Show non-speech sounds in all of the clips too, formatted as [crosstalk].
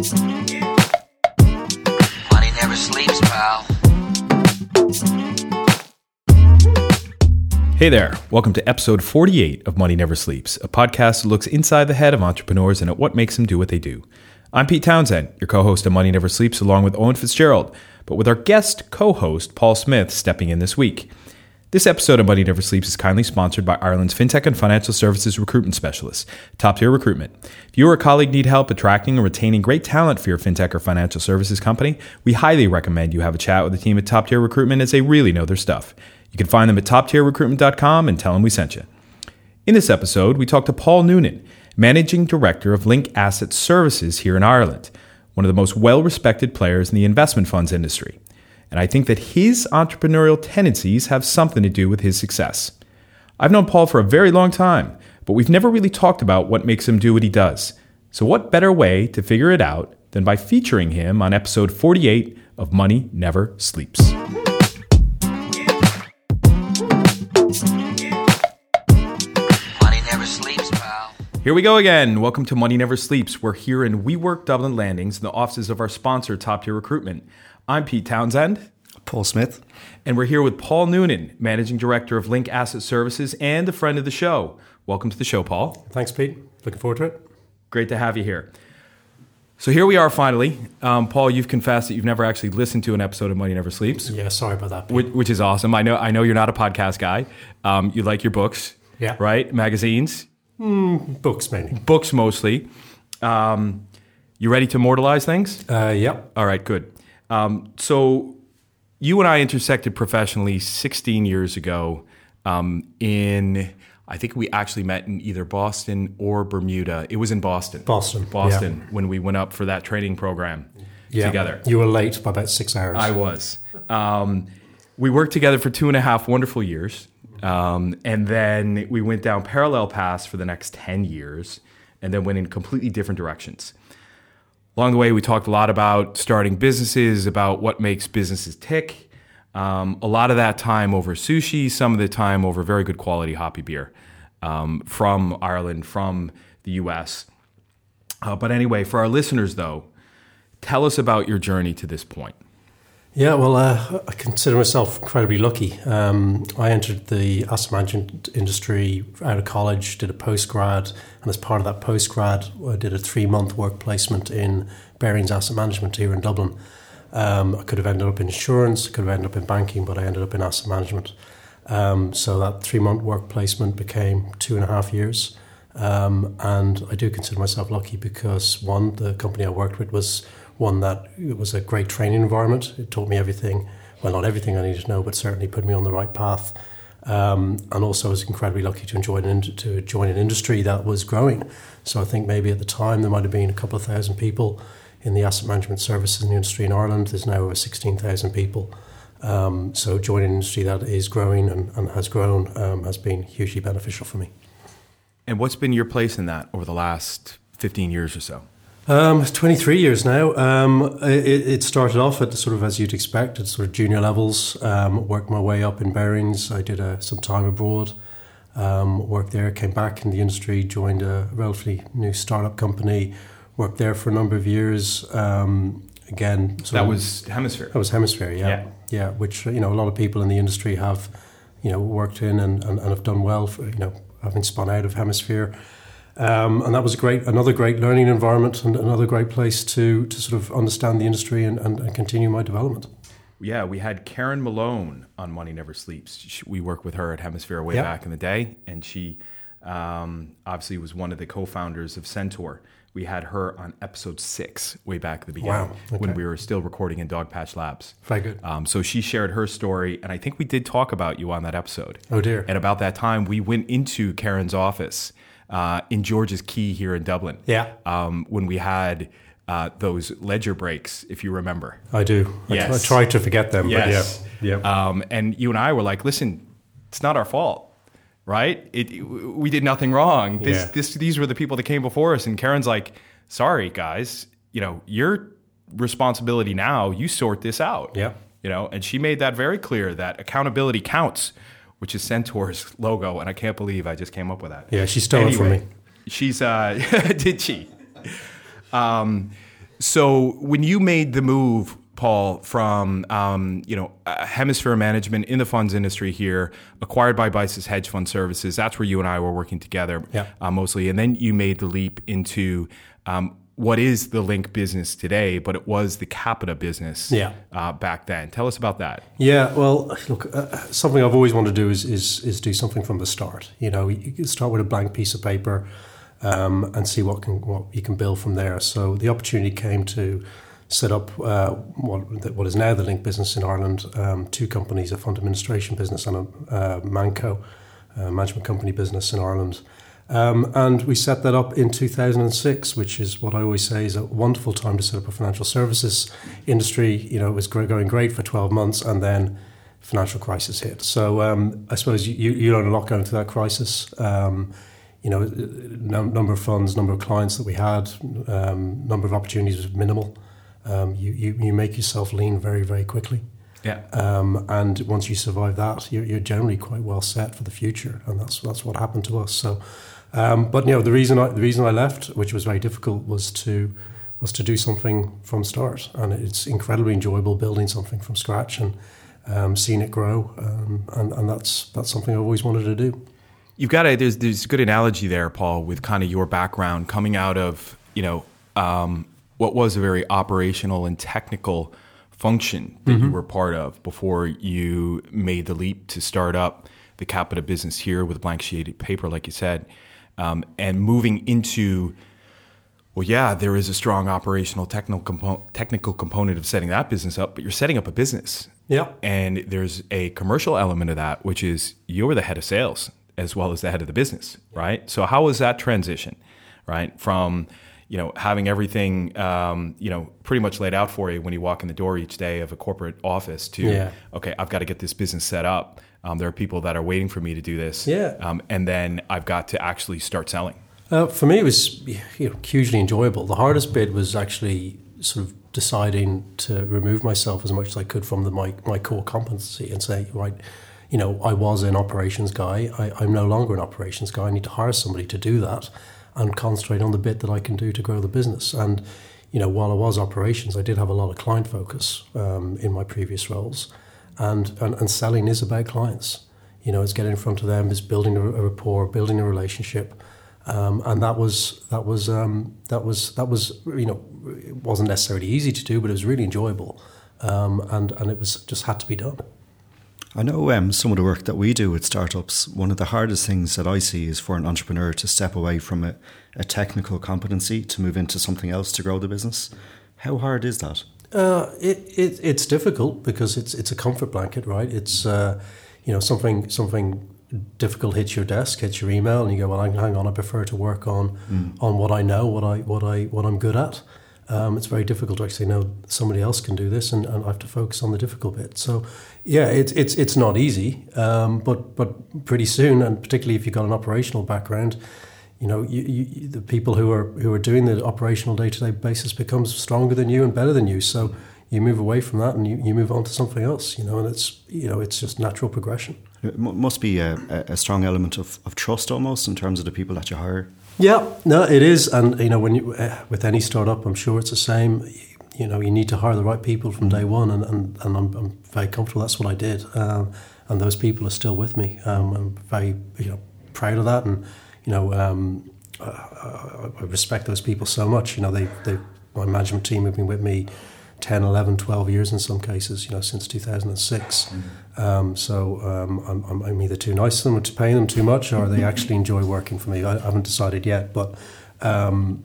Hey there, welcome to episode 48 of Money Never Sleeps, a podcast that looks inside the head of entrepreneurs and at what makes them do what they do. I'm Pete Townsend, your co host of Money Never Sleeps, along with Owen Fitzgerald, but with our guest co host, Paul Smith, stepping in this week. This episode of Money Never Sleeps is kindly sponsored by Ireland's fintech and financial services recruitment Specialist, Top Tier Recruitment. If you or a colleague need help attracting and retaining great talent for your fintech or financial services company, we highly recommend you have a chat with the team at Top Tier Recruitment as they really know their stuff. You can find them at toptierrecruitment.com and tell them we sent you. In this episode, we talk to Paul Noonan, Managing Director of Link Asset Services here in Ireland, one of the most well respected players in the investment funds industry and I think that his entrepreneurial tendencies have something to do with his success. I've known Paul for a very long time, but we've never really talked about what makes him do what he does. So, what better way to figure it out than by featuring him on episode 48 of Money Never Sleeps? Money never sleeps, pal. Here we go again. Welcome to Money Never Sleeps. We're here in WeWork Dublin Landings in the offices of our sponsor, Top Tier Recruitment. I'm Pete Townsend. Paul Smith. And we're here with Paul Noonan, Managing Director of Link Asset Services and a friend of the show. Welcome to the show, Paul. Thanks, Pete. Looking forward to it. Great to have you here. So here we are finally. Um, Paul, you've confessed that you've never actually listened to an episode of Money Never Sleeps, Yeah, sorry about that. Which, which is awesome. I know I know you're not a podcast guy. Um, you like your books, Yeah. right? Magazines, Books mainly. books mostly. Um, you ready to immortalize things? Uh, yep. All right, good. Um, so you and I intersected professionally 16 years ago um, in, I think we actually met in either Boston or Bermuda. It was in Boston. Boston, Boston, when we went up for that training program Yeah. together. You were late by about six hours. I was. Um, we worked together for two and a half wonderful years. Um, and then we went down parallel paths for the next 10 years and then went in completely different directions. Along the way, we talked a lot about starting businesses, about what makes businesses tick. Um, a lot of that time over sushi, some of the time over very good quality hoppy beer um, from Ireland, from the US. Uh, but anyway, for our listeners, though, tell us about your journey to this point. Yeah, well, uh, I consider myself incredibly lucky. Um, I entered the asset management industry out of college, did a postgrad, and as part of that postgrad, I did a three month work placement in Barings Asset Management here in Dublin. Um, I could have ended up in insurance, could have ended up in banking, but I ended up in asset management. Um, so that three month work placement became two and a half years. Um, and I do consider myself lucky because one, the company I worked with was one that it was a great training environment. It taught me everything, well, not everything I needed to know, but certainly put me on the right path. Um, and also, I was incredibly lucky to join an to join an industry that was growing. So I think maybe at the time there might have been a couple of thousand people in the asset management services industry in Ireland. There's now over sixteen thousand people. Um, so joining an industry that is growing and, and has grown um, has been hugely beneficial for me. And what's been your place in that over the last 15 years or so? Um, 23 years now. Um, it, it started off at sort of as you'd expect, at sort of junior levels. Um, worked my way up in Barings. I did uh, some time abroad. Um, worked there, came back in the industry, joined a relatively new startup company. Worked there for a number of years. Um, again, That of- was Hemisphere. that was Hemisphere, yeah. Yeah. yeah. which, you know, a lot of people in the industry have, you know, worked in and, and, and have done well for, you know, having spun out of Hemisphere. Um, and that was a great, another great learning environment and another great place to, to sort of understand the industry and, and, and continue my development. Yeah, we had Karen Malone on Money Never Sleeps. She, we worked with her at Hemisphere way Yeah. back in the day, and she um, obviously was one of the co-founders of Centaur. We had her on episode six way back at the beginning Wow, when we were still recording in Dogpatch Labs. Very good. Um, so she shared her story, and I think we did talk about you on that episode. Oh, dear. And about that time, we went into Karen's office uh, in George's Quay here in Dublin. Yeah. Um, when we had uh, those ledger breaks, if you remember. I do. I, Yes. try, I try to forget them, Yes. but yeah. yeah. Um, and you and I were like, listen, it's not our fault, right? It, we did nothing wrong. This, Yeah. this, these were the people that came before us. And Karen's like, sorry, guys, you know, your responsibility now, you sort this out. Yeah. You know, and she made that very clear that accountability counts, which is Centaur's logo. And I can't believe I just came up with that. Yeah, she stole it from me. She's, uh, [laughs] did she? Um, So when you made the move, Paul, from um, you know uh, Hemisphere Management in the funds industry here, acquired by BISYS Hedge Fund Services, that's where you and I were working together Yeah. uh, mostly, and then you made the leap into um, what is the Link business today, but it was the Capita business Yeah. uh, back then. Tell us about that. Yeah, well, look, uh, something I've always wanted to do is, is is do something from the start. You know, you can start with a blank piece of paper um, and see what can what you can build from there. So the opportunity came to set up uh, what what is now the Link business in Ireland. Um, two companies, a fund administration business and a uh, Manco uh, management company business in Ireland. Um, and we set that up in 2006, which is what I always say is a wonderful time to set up a financial services industry. You know, it was going great for 12 months, and then financial crisis hit. So um, I suppose you, you learn a lot going through that crisis. Um, you know, num- number of funds, number of clients that we had, um, number of opportunities was minimal. Um, you, you you make yourself lean very very quickly. Yeah. Um, and once you survive that, you're, you're generally quite well set for the future, and that's that's what happened to us. So, um, but you know, the reason I, the reason I left, which was very difficult, was to was to do something from start, and it's incredibly enjoyable building something from scratch and um, seeing it grow, um, and and that's that's something I've always wanted to do. You've got a there's there's a good analogy there, Paul, with kind of your background coming out of you know um, what was a very operational and technical function that you were part of before you made the leap to start up the Capita business here with blank sheet paper, like you said, um, and moving into well, yeah, there is a strong operational technical compo- technical component of setting that business up, but you're setting up a business. Yeah. And there's a commercial element of that, which is you're the head of sales as well as the head of the business, right? So how was that transition, right? From you know having everything um, you know pretty much laid out for you when you walk in the door each day of a corporate office to Yeah. okay, I've got to get this business set up. Um, there are people that are waiting for me to do this, Yeah. um, and then I've got to actually start selling. Uh, for me, it was you know, hugely enjoyable. The hardest bit was actually sort of deciding to remove myself as much as I could from the, my, my core competency and say, right, you know, I was an operations guy. I, I'm no longer an operations guy. I need to hire somebody to do that and concentrate on the bit that I can do to grow the business. And, you know, while I was operations, I did have a lot of client focus um, in my previous roles. And, and, and selling is about clients. You know, it's getting in front of them, it's building a, rapport, building a relationship. Um, and that was that was um, that was that was you know it wasn't necessarily easy to do, but it was really enjoyable, um, and and it was just had to be done. I know um, some of the work that we do with startups, one of the hardest things that I see is for an entrepreneur to step away from a, a technical competency to move into something else to grow the business. How hard is that? Uh, it, it it's difficult because it's it's a comfort blanket, right? It's uh, you know something something difficult hits your desk, hits your email, and you go, well, hang hang on, I prefer to work on on what I know, what I what I what I'm good at. Um, it's very difficult to actually know somebody else can do this, and, and I have to focus on the difficult bit. So, yeah, it's it's it's not easy, um, but but pretty soon, and particularly if you've got an operational background, you know, you, you, the people who are who are doing the operational day to day basis becomes stronger than you and better than you. So you move away from that and you, you move on to something else. You know, and it's you know it's just natural progression. It must be a, a strong element of, of trust almost in terms of the people that you hire. Yeah, no, it is, and you know, when you uh, with any startup, I'm sure it's the same. You know, you need to hire the right people from day one, and and, and I'm, I'm very comfortable. That's what I did, um, and those people are still with me. Um, I'm very you know proud of that, and you know, um, I, I, I respect those people so much. You know, they they my management team have been with me 10, 11, 12 years in some cases. You know, since 2006. Um, so um, I'm, I'm, either too nice to them or to pay them too much, or they actually enjoy working for me. I, I haven't decided yet, but um,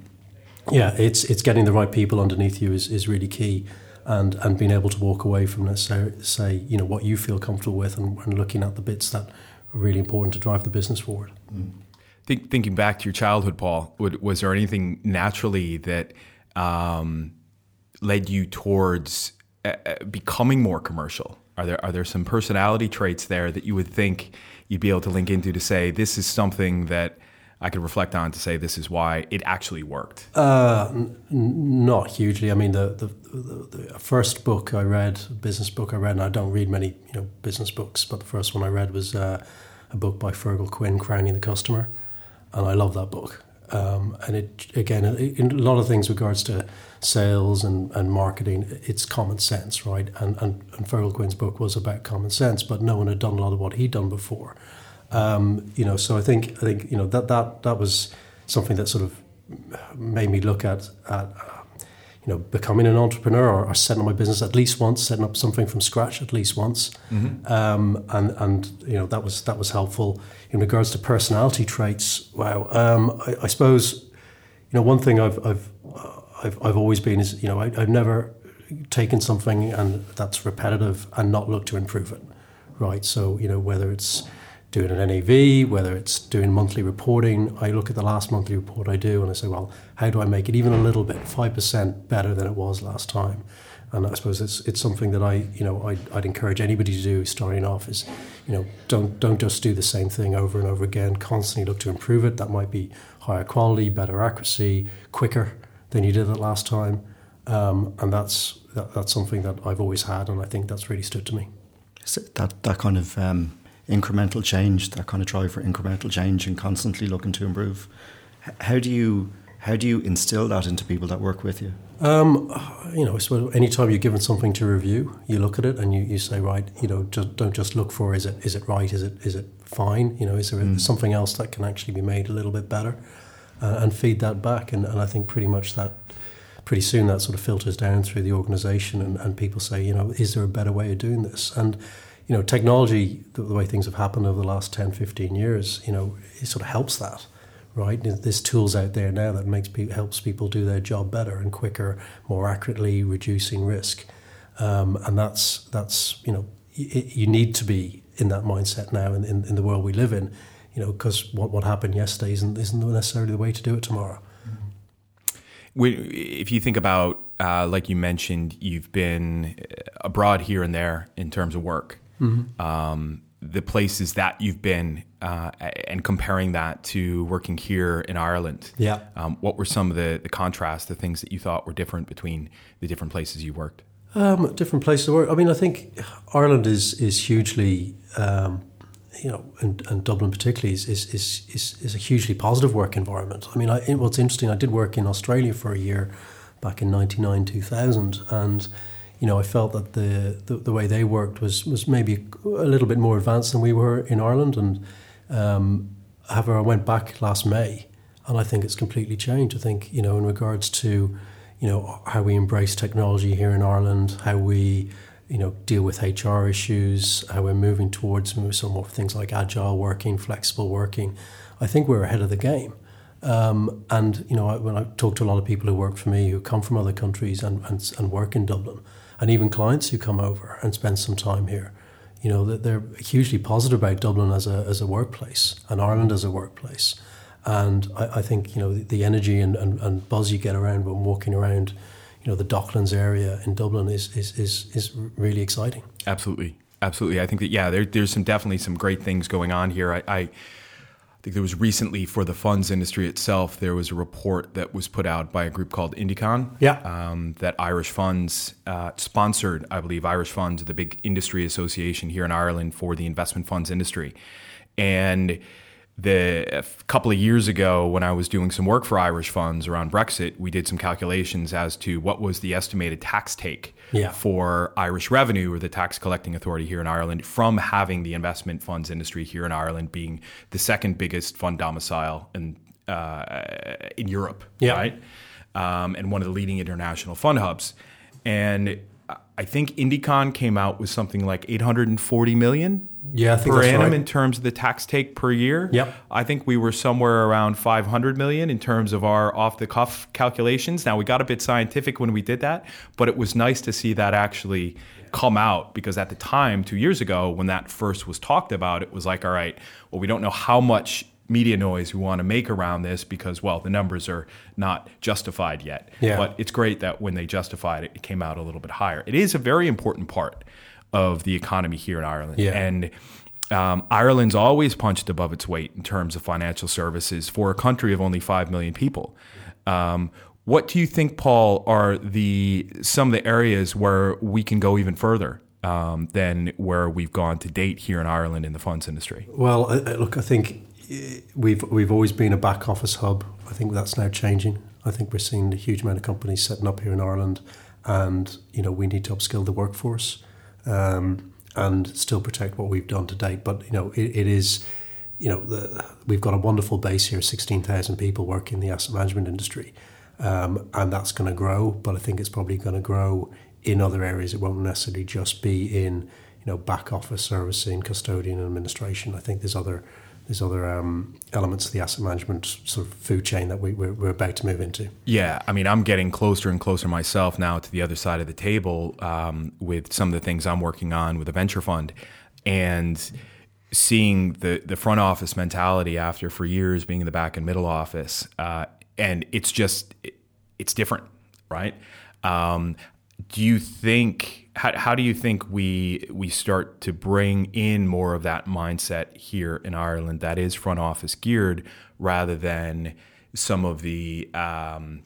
yeah, it's it's getting the right people underneath you is, is really key, and and being able to walk away from necessarily say you know what you feel comfortable with, and, and looking at the bits that are really important to drive the business forward. Think, thinking back to your childhood, Paul, would, was there anything naturally that um, led you towards uh, uh, becoming more commercial? Are there are there some personality traits there that you would think you'd be able to link into to say this is something that I could reflect on to say this is why it actually worked? Uh, n- not hugely. I mean, the, the the the first book I read, business book I read, and I don't read many you know business books, but the first one I read was uh, a book by Feargal Quinn, Crowning the Customer, and I love that book. Um, and it again, in a lot of things, regards to sales and, and marketing, it's common sense, right? And, and and Feargal Quinn's book was about common sense, but no one had done a lot of what he'd done before. Um, you know, so I think I think you know that that that was something that sort of made me look at at you know, becoming an entrepreneur or, or, setting up my business at least once, setting up something from scratch at least once, mm-hmm. um, and and you know that was that was helpful in regards to personality traits. Wow, um, I, I, suppose you know one thing I've I've I've, I've always been is you know I, I've never taken something and that's repetitive and not looked to improve it, right? So you know whether it's doing an NAV, whether it's doing monthly reporting. I look at the last monthly report I do and I say, well, how do I make it even a little bit, 5% better than it was last time? And I suppose it's it's something that I you know I'd, I'd, encourage anybody to do starting off is you know don't don't just do the same thing over and over again. Constantly look to improve it. That might be higher quality, better accuracy, quicker than you did it last time, um, and that's that, that's something that I've always had, and I think that's really stood to me. So that that kind of um, incremental change, that kind of drive for incremental change and constantly looking to improve. How do you how do you instill that into people that work with you? Um, you know, so anytime you're given something to review, you look at it and you, you say, right, you know, just, don't just look for is it is it right, is it is it fine, you know, is there mm. something else that can actually be made a little bit better, uh, and feed that back, and, and I think pretty much that pretty soon that sort of filters down through the organisation, and, and people say, you know, is there a better way of doing this, and you know, technology, the, the, way things have happened over the last 10, 15 years, you know, it sort of helps that, right? There's tools out there now that makes people, helps people do their job better and quicker, more accurately, reducing risk. Um, and that's, that's you know, you need to be in that mindset now in, in, in the world we live in, you know, because what, what happened yesterday isn't, isn't necessarily the way to do it tomorrow. If you think about, uh, like you mentioned, you've been abroad here and there in terms of work mm-hmm. um, the places that you've been uh, and comparing that to working here in Ireland. Yeah. Um, what were some of the, the contrasts, the things that you thought were different between the different places you worked? Um, different places to work. I mean, I think Ireland is is hugely, um, you know, and, and, Dublin particularly is, is is, is is a hugely positive work environment. I mean, I, what's interesting, I did work in Australia for a year back in '99, 2000, and you know, I felt that the, the, the, way they worked was, was maybe a little bit more advanced than we were in Ireland. And um, however, I went back last May and I think it's completely changed. I think, you know, in regards to, you know, how we embrace technology here in Ireland, how we, you know, deal with HR issues, how we're moving towards some more things like agile working, flexible working. I think we're ahead of the game. Um, and you know, when I talk to a lot of people who work for me who come from other countries and, and, and work in Dublin, and even clients who come over and spend some time here. You know, they're hugely positive about Dublin as a, as a workplace and Ireland as a workplace. And I, I think, you know, the, the energy and, and, and, buzz you get around when walking around, you know, the Docklands area in Dublin is, is, is, is really exciting. Absolutely. Absolutely. I think that, yeah, there, there's some definitely some great things going on here. I, I think there was recently for the funds industry itself, there was a report that was put out by a group called Indecon. Yeah. Um, that Irish funds uh, sponsored, I believe, Irish funds, the big industry association here in Ireland for the investment funds industry. And the a couple of years ago when I was doing some work for Irish funds around Brexit, we did some calculations as to what was the estimated tax take yeah. for Irish revenue or the tax collecting authority here in Ireland from having the investment funds industry here in Ireland being the second biggest fund domicile in uh, in Europe, yeah. right? Um, and one of the leading international fund hubs. And I think Indecon came out with something like 840 million yeah, per annum right. in terms of the tax take per year. Yep. I think we were somewhere around 500 million in terms of our off the cuff calculations. Now we got a bit scientific when we did that, but it was nice to see that actually come out because at the time 2 years ago when that first was talked about it was like all right, well we don't know how much media noise we want to make around this because, well, the numbers are not justified yet. Yeah. But it's great that when they justified it, it came out a little bit higher. It is a very important part of the economy here in Ireland. Yeah. And um, Ireland's always punched above its weight in terms of financial services for a country of only 5 million people. Um, what do you think, Paul, are the some of the areas where we can go even further um, than where we've gone to date here in Ireland in the funds industry? Well, look, I think we've we've always been a back office hub. I think that's now changing. I think we're seeing a huge amount of companies setting up here in Ireland, and you know we need to upskill the workforce um, and still protect what we've done to date. But you know it, it is, you know, the, we've got a wonderful base here, sixteen thousand people work in the asset management industry, um, and that's going to grow. But I think it's probably going to grow in other areas. It won't necessarily just be in you know back office servicing, custodian, and administration. I think there's other there's other um, elements of the asset management sort of food chain that we, we're, we're, about to move into. Yeah, I mean, I'm getting closer and closer myself now to the other side of the table um, with some of the things I'm working on with a venture fund, and seeing the the front office mentality after for years being in the back and middle office, uh, and it's just it's different, right? Um, do you think how, how do you think we we start to bring in more of that mindset here in Ireland that is front office geared rather than some of the um,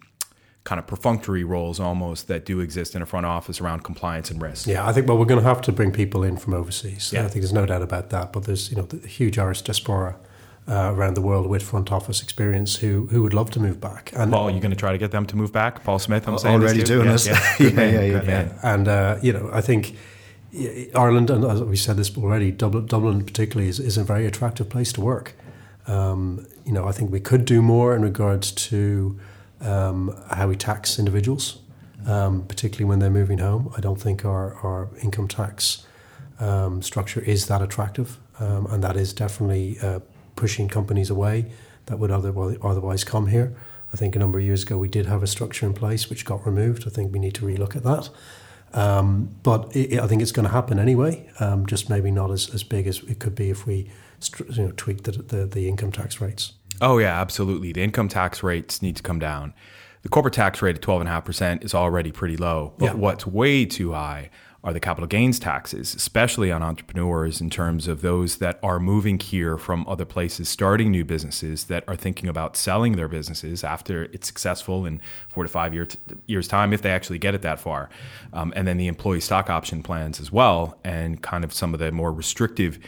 kind of perfunctory roles almost that do exist in a front office around compliance and risk. Yeah, I think well we're going to have to bring people in from overseas. Yeah. I think there's no doubt about that. But there's you know the huge Irish diaspora uh, around the world with front office experience who who would love to move back. And Paul, you going to try to get them to move back? Paul Smith, I'm saying already doing yeah, this. Yeah, [laughs] yeah, yeah, yeah, yeah, And uh, you know, I think Ireland, and as we said this already, Dublin, Dublin particularly is, is a very attractive place to work. Um, you know, I think we could do more in regards to um, how we tax individuals, um, particularly when they're moving home. I don't think our, our income tax um, structure is that attractive, um, and that is definitely uh, pushing companies away that would otherwise, otherwise come here. I think a number of years ago we did have a structure in place which got removed. I think we need to relook at that. Um, but it, I think it's going to happen anyway, um, just maybe not as, as big as it could be if we you know, tweak the, the, the income tax rates. Oh, yeah, absolutely. The income tax rates need to come down. The corporate tax rate at 12.5% is already pretty low, but yeah. what's way too high are the capital gains taxes, especially on entrepreneurs in terms of those that are moving here from other places, starting new businesses that are thinking about selling their businesses after it's successful in four to five year t- years' time, if they actually get it that far. Um, and then the employee stock option plans as well, and kind of some of the more restrictive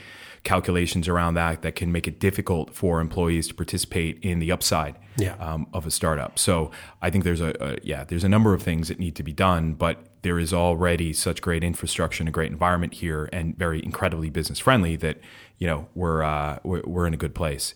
calculations around that that can make it difficult for employees to participate in the upside yeah. um, of a startup. So I think there's a, a, yeah there's a number of things that need to be done, but there is already such great infrastructure and a great environment here, and very incredibly business friendly that you know we're uh, we're, in a good place.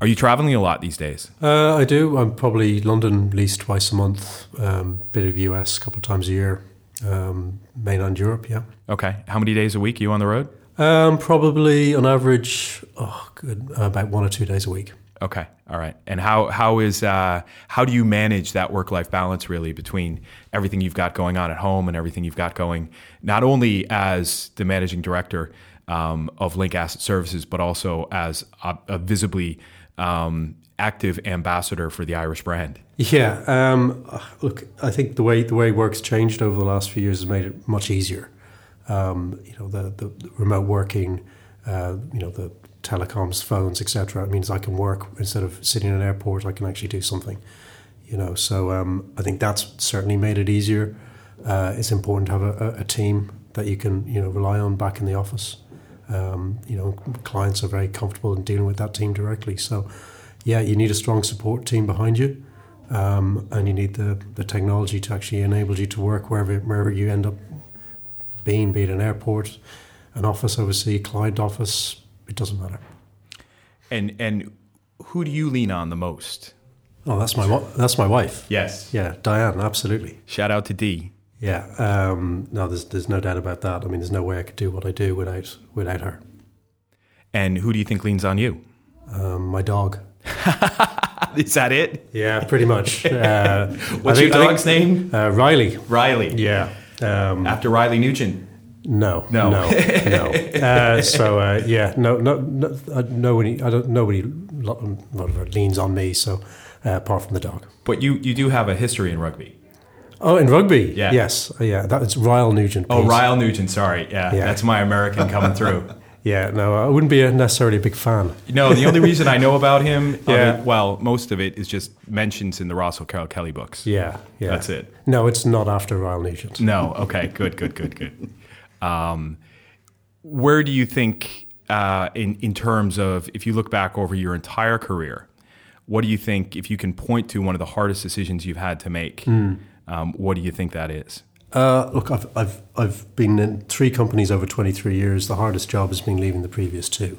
Are you traveling a lot these days? Uh, I do. I'm probably London at least twice a month. Um, bit of US a couple of times a year. Um, mainland Europe, yeah. Okay. How many days a week are you on the road? Um, probably on average, oh, good, about one or two days a week. Okay, all right. And how how is uh, how do you manage that work life balance really between everything you've got going on at home and everything you've got going not only as the managing director um, of Link Asset Services, but also as a, a visibly um, active ambassador for the Irish brand? Yeah, um, look, I think the way the way work's changed over the last few years has made it much easier. Um, you know, the, the remote working, uh, you know, the telecoms, phones, etc. It means I can work instead of sitting in an airport. I can actually do something. You know, so um, I think that's certainly made it easier. Uh, it's important to have a, a, team that you can you know rely on back in the office. Um, you know, clients are very comfortable in dealing with that team directly. So, yeah, you need a strong support team behind you, um, and you need the, the technology to actually enable you to work wherever wherever you end up being, be it an airport, an office overseas, client office, it doesn't matter. And and who do you lean on the most? Oh, that's my that's my wife. Yes. Yeah, Diane. Absolutely. Shout out to Dee. Yeah. Um, no, there's there's no doubt about that. I mean, there's no way I could do what I do without without her. And who do you think leans on you? Um, my dog. [laughs] Is that it? Yeah, pretty much. [laughs] Uh, What's think, your dog's think, name? Uh, Riley. Riley. Yeah. Um, After Riley Nugent. No, no, no, [laughs] no. Uh, so uh, yeah, no, no, no. Uh, nobody, I don't. Nobody leans on me. So uh, apart from the dog. But you, you do have a history in rugby. Oh, in rugby, yeah. yes, uh, yeah. That was Ryle Nugent. Oh, Ryle Nugent. Sorry, yeah, yeah. that's my American coming through. [laughs] yeah, no, I wouldn't be necessarily a big fan. No, the only reason I know about him, [laughs] yeah, well, most of it is just mentions in the Ross O'Carroll Kelly books. Yeah, yeah, that's it. No, it's not after Ryle Nugent. No, okay, good, good, good, good. Um, where do you think uh, in in terms of if you look back over your entire career, what do you think? If you can point to one of the hardest decisions you've had to make, um, what do you think that is? Uh, look, I've, I've, I've been in three companies over 23 years. The hardest job has been leaving the previous two.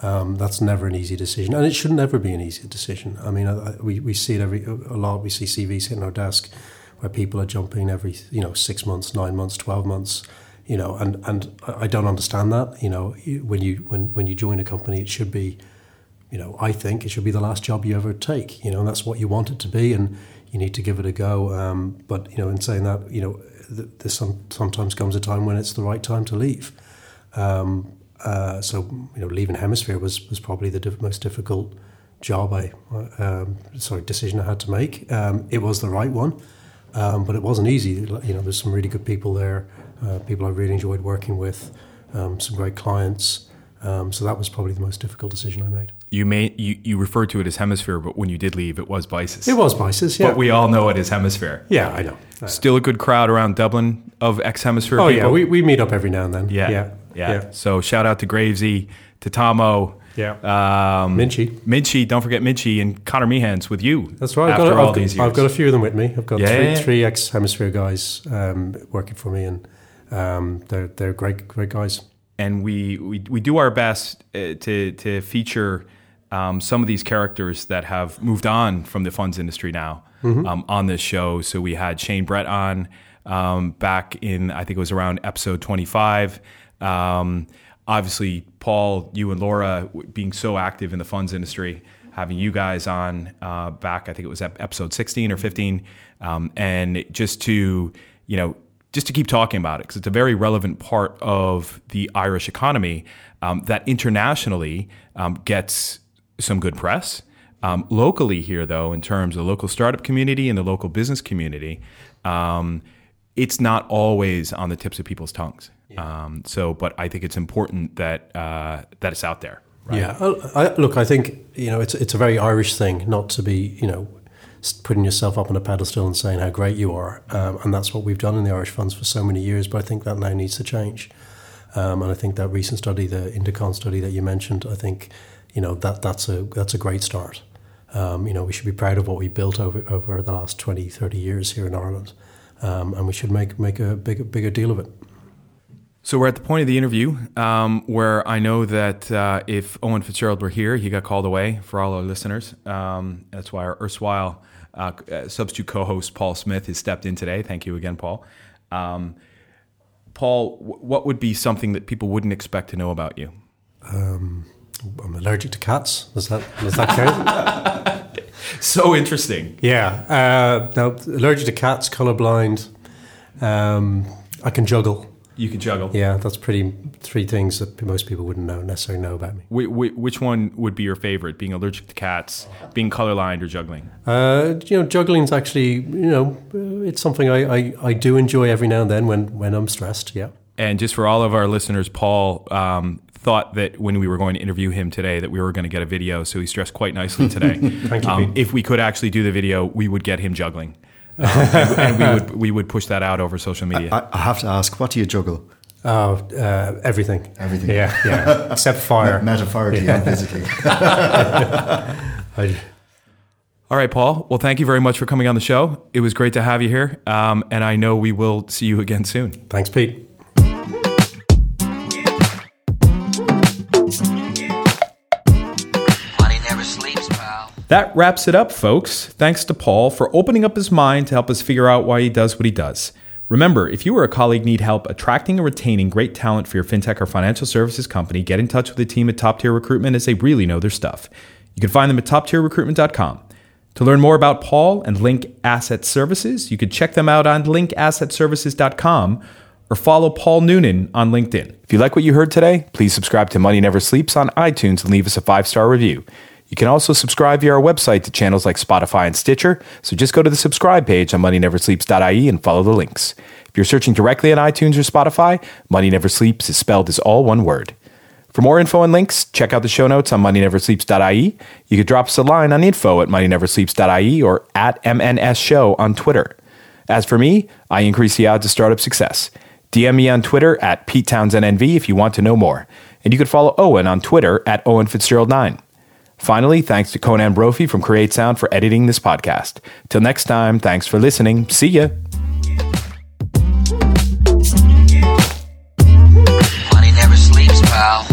Um, that's never an easy decision, and it should never be an easy decision. I mean, I, I- we, we see it every a lot. We see CVs hitting our desk where people are jumping every you know six months, nine months, twelve months. You know, and and I don't understand that. You know, when you when when you join a company, it should be you know, I think it should be the last job you ever take, you know, and that's what you want it to be, and you need to give it a go. Um, but, you know, in saying that, you know, th- there some, sometimes comes a time when it's the right time to leave. Um, uh, so, you know, leaving Hemisphere was, was probably the diff- most difficult job I, um, sorry, decision I had to make. Um, it was the right one, um, but it wasn't easy. You know, there's some really good people there, uh, people I really enjoyed working with, um, some great clients. Um, so that was probably the most difficult decision I made. You may you, you referred to it as hemisphere, but when you did leave, it was BISYS. It was BISYS, yeah. but we all know it as hemisphere. yeah, I know. Still a good crowd around Dublin of ex hemisphere. oh people. yeah, we, we meet up every now and then. yeah, yeah, yeah, So shout out to Gravesy, to Tomo, Yeah. um, Minchie. Minchie. Don't forget Minchie and Connor Meehan's with you. That's right. I've After got, all I've, got- these years, I've got a few of them with me. I've got Yeah. three, three ex Hemisphere guys um, working for me, and um, they're they're great great guys. and we, we we do our best uh, to to feature um, some of these characters that have moved on from the funds industry now um, on this show. So we had Shane Brett on um, back in I think it was around episode twenty five. Um, obviously, Paul, you and Laura being so active in the funds industry. Having you guys on uh, back, I think it was episode 16 or 15, um, and just to, you know, just to keep talking about it because it's a very relevant part of the Irish economy um, that internationally um, gets some good press. Um, locally here, though, in terms of the local startup community and the local business community, um, it's not always on the tips of people's tongues. Um, so, but I think it's important that uh, that it's out there. Yeah, I, I, look, I think you know it's it's a very Irish thing not to be you know putting yourself up on a pedestal and saying how great you are, um, and that's what we've done in the Irish funds for so many years. But I think that now needs to change, um, and I think that recent study, the Indecon study that you mentioned, I think you know that that's a that's a great start. Um, you know, we should be proud of what we built over over the last 20, 30 years here in Ireland, um, and we should make make a bigger bigger deal of it. So we're at the point of the interview um, where I know that uh, if Owen Fitzgerald were here, he got called away for all our listeners. Um, that's why our erstwhile uh, uh, substitute co-host Paul Smith has stepped in today. Thank you again, Paul. Um, Paul, w- what would be something that people wouldn't expect to know about you? I'm allergic to cats. Does that does that count? [laughs] So interesting. Yeah. Uh, now, allergic to cats, colorblind. Um, I can juggle. You can juggle. Yeah, that's pretty three things that most people wouldn't know necessarily know about me. Wh- wh- which one would be your favorite? Being allergic to cats, being colorblind, or juggling? Uh, you know, juggling's actually you know it's something I, I, I do enjoy every now and then when when I'm stressed. Yeah. And just for all of our listeners, Paul um, thought that when we were going to interview him today, that we were going to get a video. So he stressed quite nicely today. [laughs] Thank you, Um, if we could actually do the video, we would get him juggling, and, and we [laughs] would we would push that out over social media. I, I have to ask, what do you juggle? Oh, uh, everything. Everything. Yeah, yeah. [laughs] Except fire. Metaphorically and physically. [laughs] I, all right, Paul. Well, thank you very much for coming on the show. It was great to have you here, um, and I know we will see you again soon. thanks, Pete. That wraps it up, folks. Thanks to Paul for opening up his mind to help us figure out why he does what he does. Remember, if you or a colleague need help attracting and retaining great talent for your fintech or financial services company, get in touch with the team at Top Tier Recruitment as they really know their stuff. You can find them at toptierrecruitment.com. To learn more about Paul and Link Asset Services, you can check them out on linkassetservices.com or follow Paul Noonan on LinkedIn. If you like what you heard today, please subscribe to Money Never Sleeps on iTunes and leave us a five star review. You can also subscribe via our website to channels like Spotify and Stitcher, so just go to the subscribe page on moneyneversleeps.ie and follow the links. If you're searching directly on iTunes or Spotify, Money Never Sleeps is spelled as all one word. For more info and links, check out the show notes on moneyneversleeps.ie. You could drop us a line on info at moneyneversleeps.ie or at MNS Show on Twitter. As for me, I increase the odds of startup success. DM me on Twitter at Pete Townsend NV if you want to know more. And you can follow Owen on Twitter at Owen Fitzgerald9. Finally, thanks to Conan Brophy from Create Sound for editing this podcast. Till next time, thanks for listening. See ya. Money never sleeps, pal.